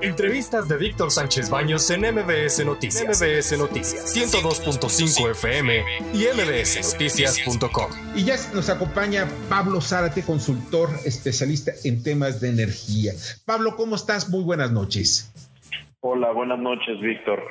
Entrevistas de Víctor Sánchez Baños en MBS Noticias. MBS Noticias 102.5 FM y mbsnoticias.com. Y ya nos acompaña Pablo Zárate, consultor especialista en temas de energía. Pablo, ¿cómo estás? Muy buenas noches. Hola, buenas noches, Víctor.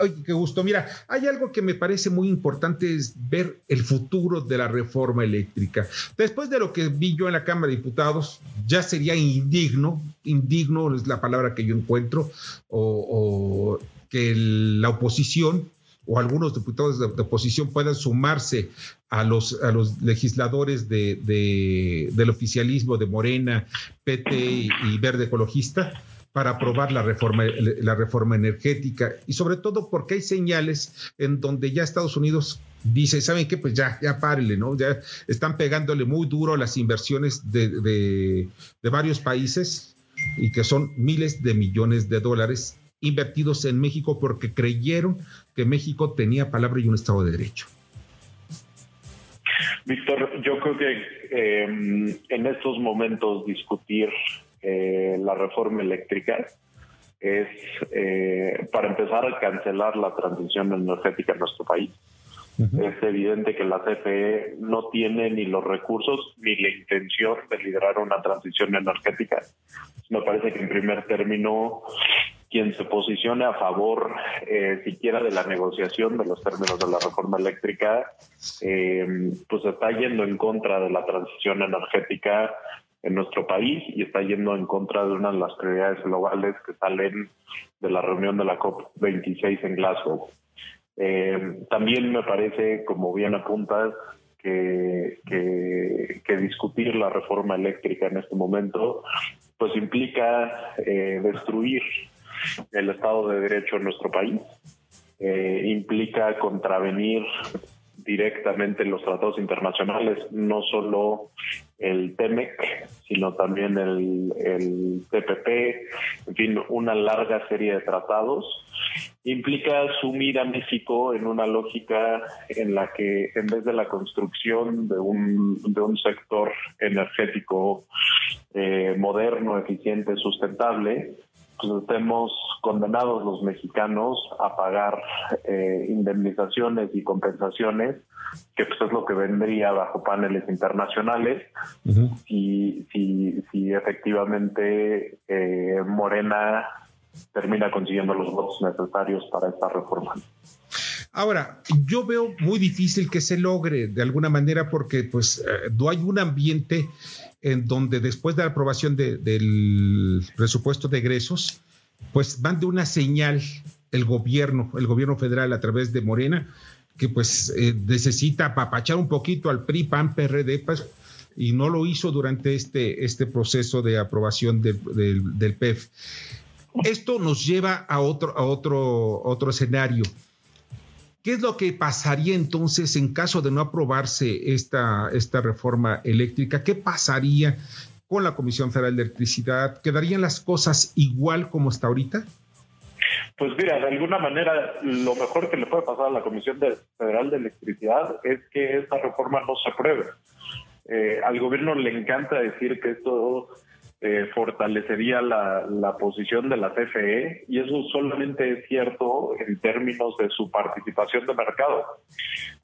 Oye, qué gusto. Mira, hay algo que me parece muy importante es ver el futuro de la reforma eléctrica. Después de lo que vi yo en la Cámara de Diputados, ya sería indigno, indigno es la palabra que yo encuentro, o, que la oposición o algunos diputados de, oposición puedan sumarse a los, a los legisladores de, del oficialismo de Morena, PT y Verde Ecologista para aprobar la reforma, la reforma energética y sobre todo porque hay señales en donde ya Estados Unidos dice, ¿saben qué? Pues ya, ya párele, ¿no? Ya están pegándole muy duro las inversiones de, de, de varios países y que son miles de millones de dólares invertidos en México porque creyeron que México tenía palabra y un Estado de Derecho. Víctor, yo creo que eh, en estos momentos discutir eh, la reforma eléctrica es, eh, para empezar, a cancelar la transición energética en nuestro país. Es evidente que la CFE no tiene ni los recursos ni la intención de liderar una transición energética. Me parece que en primer término quien se posicione a favor eh, siquiera de la negociación de los términos de la reforma eléctrica, eh, pues está yendo en contra de la transición energética en nuestro país y está yendo en contra de una de las prioridades globales que salen de la reunión de la COP26 en Glasgow. Eh, también me parece, como bien apuntas, que, discutir la reforma eléctrica en este momento pues implica eh, destruir el Estado de Derecho en nuestro país, eh, implica contravenir directamente los tratados internacionales, no solo el TEMEC, sino también el, el TPP, en fin, una larga serie de tratados, implica sumir a México en una lógica en la que en vez de la construcción de un, de un sector energético eh, moderno, eficiente, sustentable, pues estemos condenados los mexicanos a pagar eh, indemnizaciones y compensaciones, que pues es lo que vendría bajo paneles internacionales, si, si, si efectivamente eh, Morena termina consiguiendo los votos necesarios para esta reforma. Ahora, yo veo muy difícil que se logre de alguna manera porque pues eh, no hay un ambiente en donde después de la aprobación del presupuesto de egresos, pues mande una señal el gobierno, el gobierno federal a través de Morena, que pues eh, necesita apapachar un poquito al PRI, PAN, PRD, pues, y no lo hizo durante este, este proceso de aprobación del, del, PEF. Esto nos lleva a otro, a otro, otro escenario. ¿Qué es lo que pasaría entonces en caso de no aprobarse esta, esta reforma eléctrica? ¿Qué pasaría con la Comisión Federal de Electricidad? ¿Quedarían las cosas igual como está ahorita? Pues mira, de alguna manera lo mejor que le puede pasar a la Comisión Federal de Electricidad es que esta reforma no se apruebe. Eh, al gobierno le encanta decir que esto eh, fortalecería la, posición de la CFE y eso solamente es cierto en términos de su participación de mercado.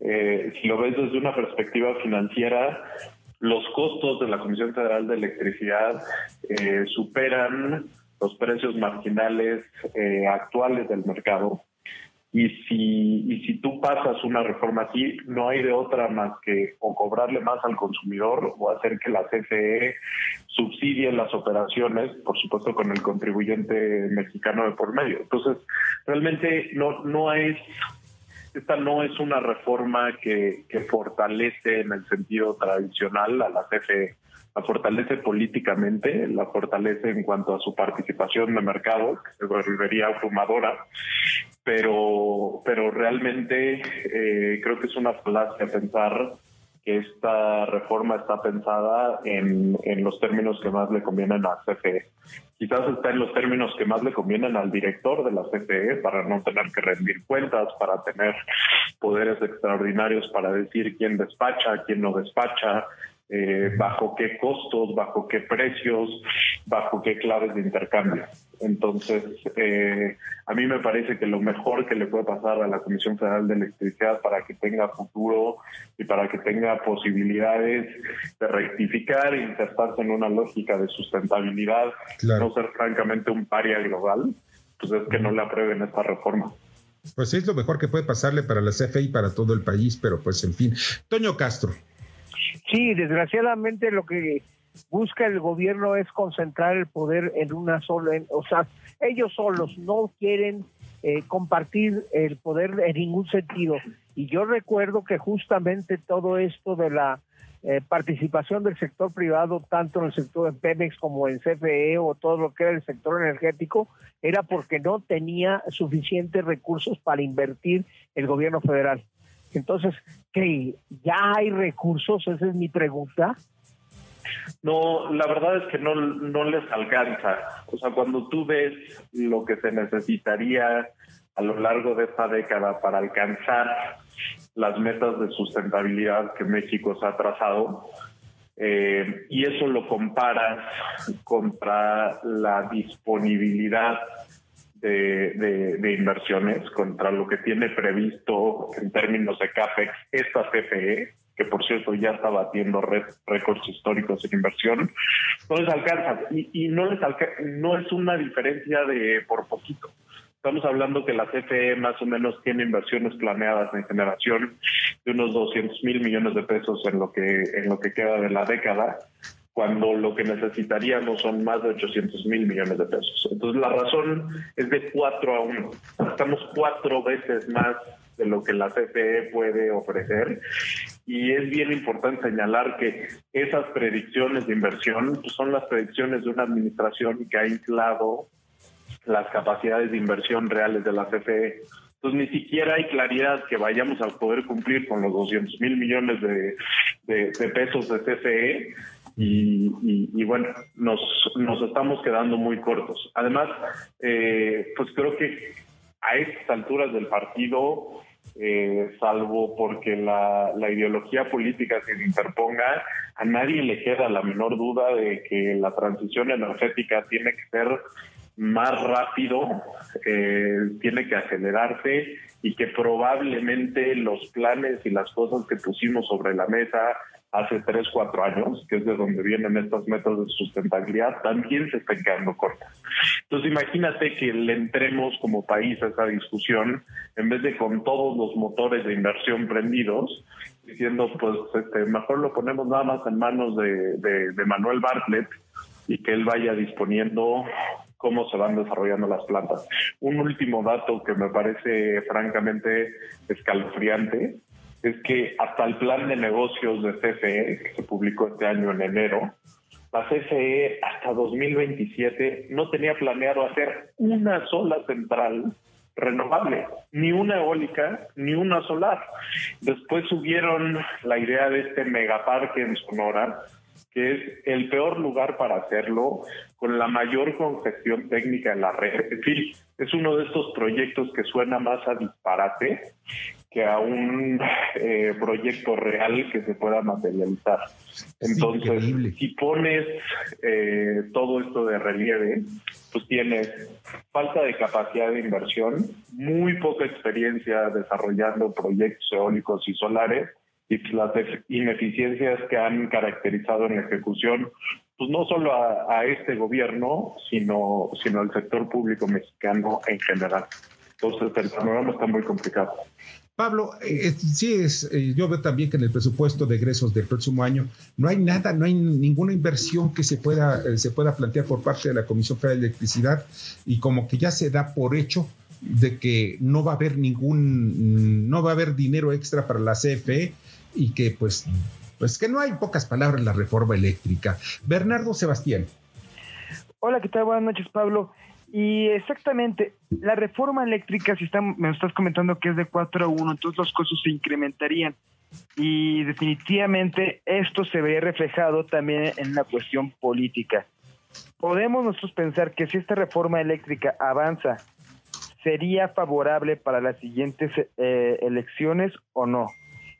Eh, si lo ves desde una perspectiva financiera, los costos de la Comisión Federal de Electricidad eh, superan los precios marginales actuales del mercado y si, y si tú pasas una reforma así, no hay de otra más que o cobrarle más al consumidor o hacer que la CFE subsidie las operaciones, por supuesto con el contribuyente mexicano de por medio. Entonces, realmente no, no es, esta no es una reforma que, que fortalece en el sentido tradicional a la CFE la fortalece políticamente, la fortalece en cuanto a su participación de mercado, que se volvería fumadora, pero, pero realmente eh, creo que es una falacia pensar que esta reforma está pensada en, en los términos que más le convienen a CFE. Quizás está en los términos que más le convienen al director de la CFE para no tener que rendir cuentas, para tener poderes extraordinarios para decir quién despacha, quién no despacha, eh, bajo qué costos, bajo qué precios, bajo qué claves de intercambio. Entonces, eh, a mí me parece que lo mejor que le puede pasar a la Comisión Federal de Electricidad para que tenga futuro y para que tenga posibilidades de rectificar e insertarse en una lógica de sustentabilidad, no ser francamente un paria global, pues es que no le aprueben esta reforma. Pues es lo mejor que puede pasarle para la CFE y para todo el país, pero pues en fin. Toño Castro. Sí, desgraciadamente lo que busca el gobierno es concentrar el poder en una sola, o sea, ellos solos no quieren eh, compartir el poder en ningún sentido. Y yo recuerdo que justamente todo esto de la eh, participación del sector privado, tanto en el sector de Pemex como en CFE o todo lo que era el sector energético, era porque no tenía suficientes recursos para invertir el gobierno federal. Entonces, ¿qué? ¿Ya hay recursos? Esa es mi pregunta. No, la verdad es que no, no les alcanza. O sea, cuando tú ves lo que se necesitaría a lo largo de esta década para alcanzar las metas de sustentabilidad que México se ha trazado, eh, y eso lo comparas contra la disponibilidad de, inversiones contra lo que tiene previsto en términos de CAPEX esta CFE, que por cierto ya está batiendo récords históricos en inversión, no les alcanza. Y, no, les no es una diferencia de por poquito. Estamos hablando que la CFE más o menos tiene inversiones planeadas en generación de unos 200 mil millones de pesos en lo que en lo que queda de la década cuando lo que necesitaríamos son más de 800 mil millones de pesos. Entonces la razón es de 4 a 1. Estamos cuatro veces más de lo que la CFE puede ofrecer. Y es bien importante señalar que esas predicciones de inversión pues, son las predicciones de una administración que ha inflado las capacidades de inversión reales de la CFE. Entonces ni siquiera hay claridad que vayamos a poder cumplir con los 200 mil millones de, de pesos de CFE y, bueno, nos, nos estamos quedando muy cortos. Además, eh, pues creo que a estas alturas del partido, eh, salvo porque la, la, ideología política se interponga, a nadie le queda la menor duda de que la transición energética tiene que ser más rápido, eh, tiene que acelerarse y que probablemente los planes y las cosas que pusimos sobre la mesa hace tres, cuatro años, que es de donde vienen estas metas de sustentabilidad, también se están quedando cortas. Entonces imagínate que le entremos como país a esa discusión, en vez de con todos los motores de inversión prendidos, diciendo, pues este, mejor lo ponemos nada más en manos de, de Manuel Bartlett y que él vaya disponiendo cómo se van desarrollando las plantas. Un último dato que me parece francamente escalofriante es que hasta el plan de negocios de CFE, que se publicó este año en enero, la CFE hasta 2027 no tenía planeado hacer una sola central renovable, ni una eólica, ni una solar. Después subieron la idea de este megaparque en Sonora, que es el peor lugar para hacerlo, con la mayor congestión técnica en la red. En fin, es uno de estos proyectos que suena más a disparate que a un eh, proyecto real que se pueda materializar. Entonces, si pones eh, todo esto de relieve, pues tienes falta de capacidad de inversión, muy poca experiencia desarrollando proyectos eólicos y solares y las ineficiencias que han caracterizado en la ejecución, pues no solo a, a este gobierno, sino, sino al sector público mexicano en general. Entonces el panorama está muy complicado. Pablo, eh, sí, es, eh, yo veo también que en el presupuesto de egresos del próximo año no hay nada, no hay ninguna inversión que se pueda, eh, se pueda plantear por parte de la Comisión Federal de Electricidad y como que ya se da por hecho de que no va a haber ningún, no va a haber dinero extra para la CFE y que pues, pues que no hay pocas palabras en la reforma eléctrica. Bernardo Sebastián. Hola, ¿qué tal? Buenas noches, Pablo. Y exactamente, la reforma eléctrica, si me estás comentando que es de 4 a 1, entonces los costos se incrementarían. Y definitivamente esto se ve reflejado también en la cuestión política. Podemos nosotros pensar que si esta reforma eléctrica avanza, ¿sería favorable para las siguientes eh, elecciones o no?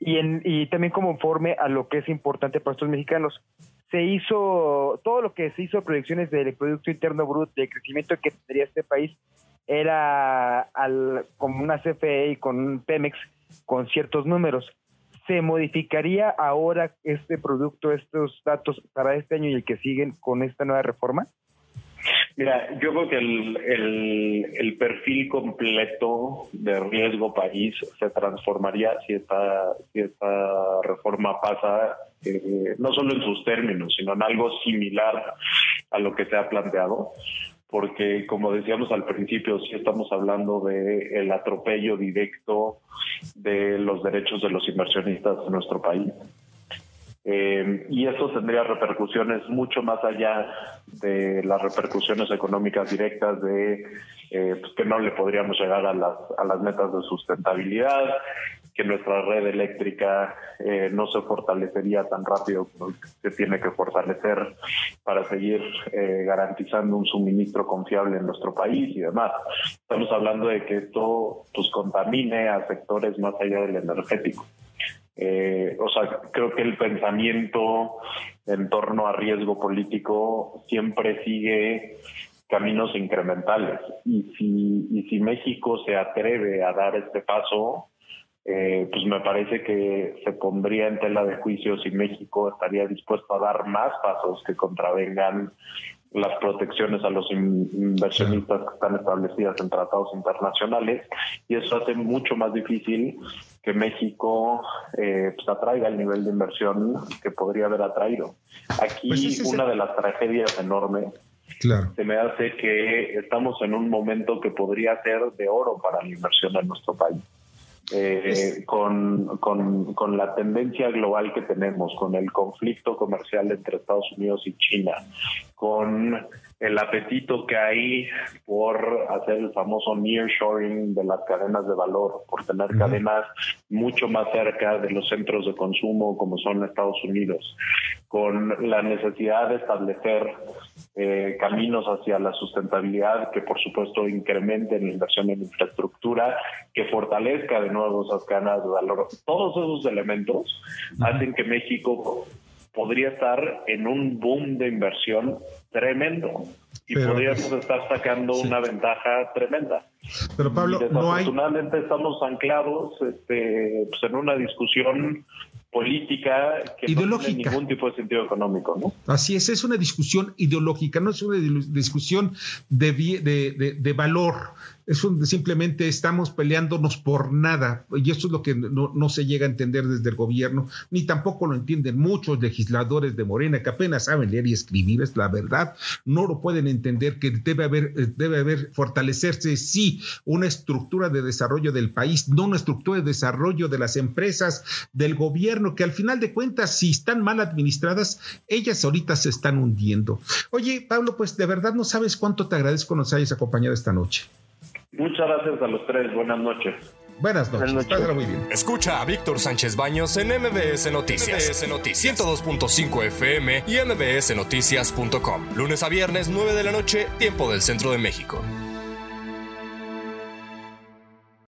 y, en, y también como informe a lo que es importante para estos mexicanos. Se hizo, todo lo que se hizo, proyecciones del Producto Interno Bruto, de crecimiento que tendría este país, era al, como una CFE y con un Pemex con ciertos números. ¿Se modificaría ahora este producto, estos datos para este año y el que siguen con esta nueva reforma? Mira, yo creo que el, el, perfil completo de riesgo país se transformaría si esta, si esta reforma pasa, eh, no solo en sus términos, sino en algo similar a lo que se ha planteado porque como decíamos al principio, sí estamos hablando de el atropello directo de los derechos de los inversionistas en nuestro país. Eh, y eso tendría repercusiones mucho más allá de las repercusiones económicas directas de eh, pues que no le podríamos llegar a las, a las metas de sustentabilidad, que nuestra red eléctrica eh, no se fortalecería tan rápido como se tiene que fortalecer para seguir garantizando un suministro confiable en nuestro país y demás. Estamos hablando de que esto pues contamine a sectores más allá del energético. Eh, o sea, creo que el pensamiento en torno a riesgo político siempre sigue caminos incrementales. Y si, y si México se atreve a dar este paso, eh, pues me parece que se pondría en tela de juicio si México estaría dispuesto a dar más pasos que contravengan las protecciones a los inversionistas que están establecidas en tratados internacionales y eso hace mucho más difícil que México eh, pues atraiga el nivel de inversión que podría haber atraído. Aquí pues una de las tragedias enormes se me hace que estamos en un momento que podría ser de oro para la inversión en nuestro país. Eh, con, con, con, la tendencia global que tenemos, con el conflicto comercial entre Estados Unidos y China, con el apetito que hay por hacer el famoso nearshoring de las cadenas de valor, por tener cadenas mucho más cerca de los centros de consumo como son Estados Unidos, con la necesidad de establecer eh, caminos hacia la sustentabilidad que por supuesto incrementen la inversión en infraestructura, que fortalezca de nuevo esas cadenas de valor. Todos esos elementos hacen que México podría estar en un boom de inversión tremendo y podríamos estar sacando una ventaja tremenda. Pero Pablo, no hay... estamos anclados este, pues en una discusión política que no tiene ningún tipo de sentido económico, ¿no? Así es, es una discusión ideológica, no es una discusión de, de, de valor es simplemente estamos peleándonos por nada. Y eso es lo que no, se llega a entender desde el gobierno, ni tampoco lo entienden muchos legisladores de Morena que apenas saben leer y escribir, es la verdad. No lo pueden entender que debe haber, debe haber fortalecerse, sí, una estructura de desarrollo del país, no una estructura de desarrollo de las empresas, del gobierno, que al final de cuentas, si están mal administradas, ellas ahorita se están hundiendo. Oye, Pablo, pues de verdad no sabes cuánto te agradezco nos hayas acompañado esta noche. Muchas gracias a los tres. Buenas noches. Buenas noches. Buenas noches. muy bien. Escucha a Víctor Sánchez Baños en MBS Noticias. MBS Noticias 102.5 FM y MBSNoticias.com. Lunes a viernes, 9 de la noche, tiempo del centro de México.